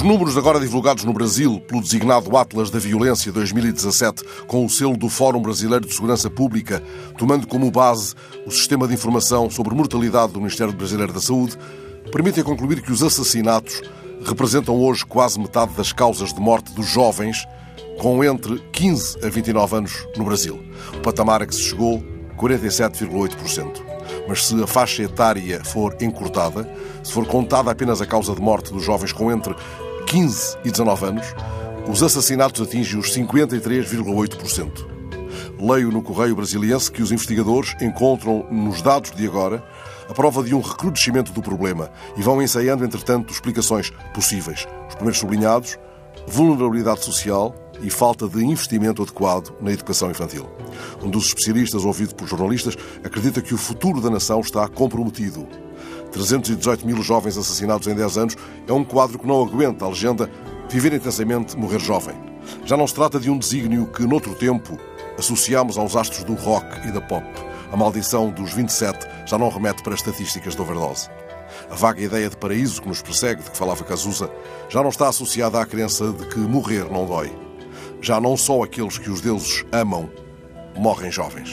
números agora divulgados no Brasil pelo designado Atlas da Violência 2017, com o selo do Fórum Brasileiro de Segurança Pública, tomando como base o sistema de informação sobre mortalidade do Ministério Brasileiro da Saúde, permitem concluir que os assassinatos representam hoje quase metade das causas de morte dos jovens com entre 15 a 29 anos no Brasil. O patamar a que se chegou, 47,8%. Mas se a faixa etária for encurtada, se for contada apenas a causa de morte dos jovens com entre 15 e 19 anos, os assassinatos atingem os 53,8%. Leio no Correio Brasiliense que os investigadores encontram nos dados de agora a prova de um recrudescimento do problema e vão ensaiando, entretanto, explicações possíveis. Os primeiros sublinhados, vulnerabilidade social e falta de investimento adequado na educação infantil. Um dos especialistas ouvido por jornalistas acredita que o futuro da nação está comprometido. 318 mil jovens assassinados em 10 anos é um quadro que não aguenta a legenda viver intensamente, morrer jovem. Já não se trata de um desígnio que, noutro tempo, associámos aos astros do rock e da pop. A maldição dos 27 já não remete para estatísticas de overdose. A vaga ideia de paraíso que nos persegue, de que falava Cazuza, já não está associada à crença de que morrer não dói. Já não só aqueles que os deuses amam morrem jovens.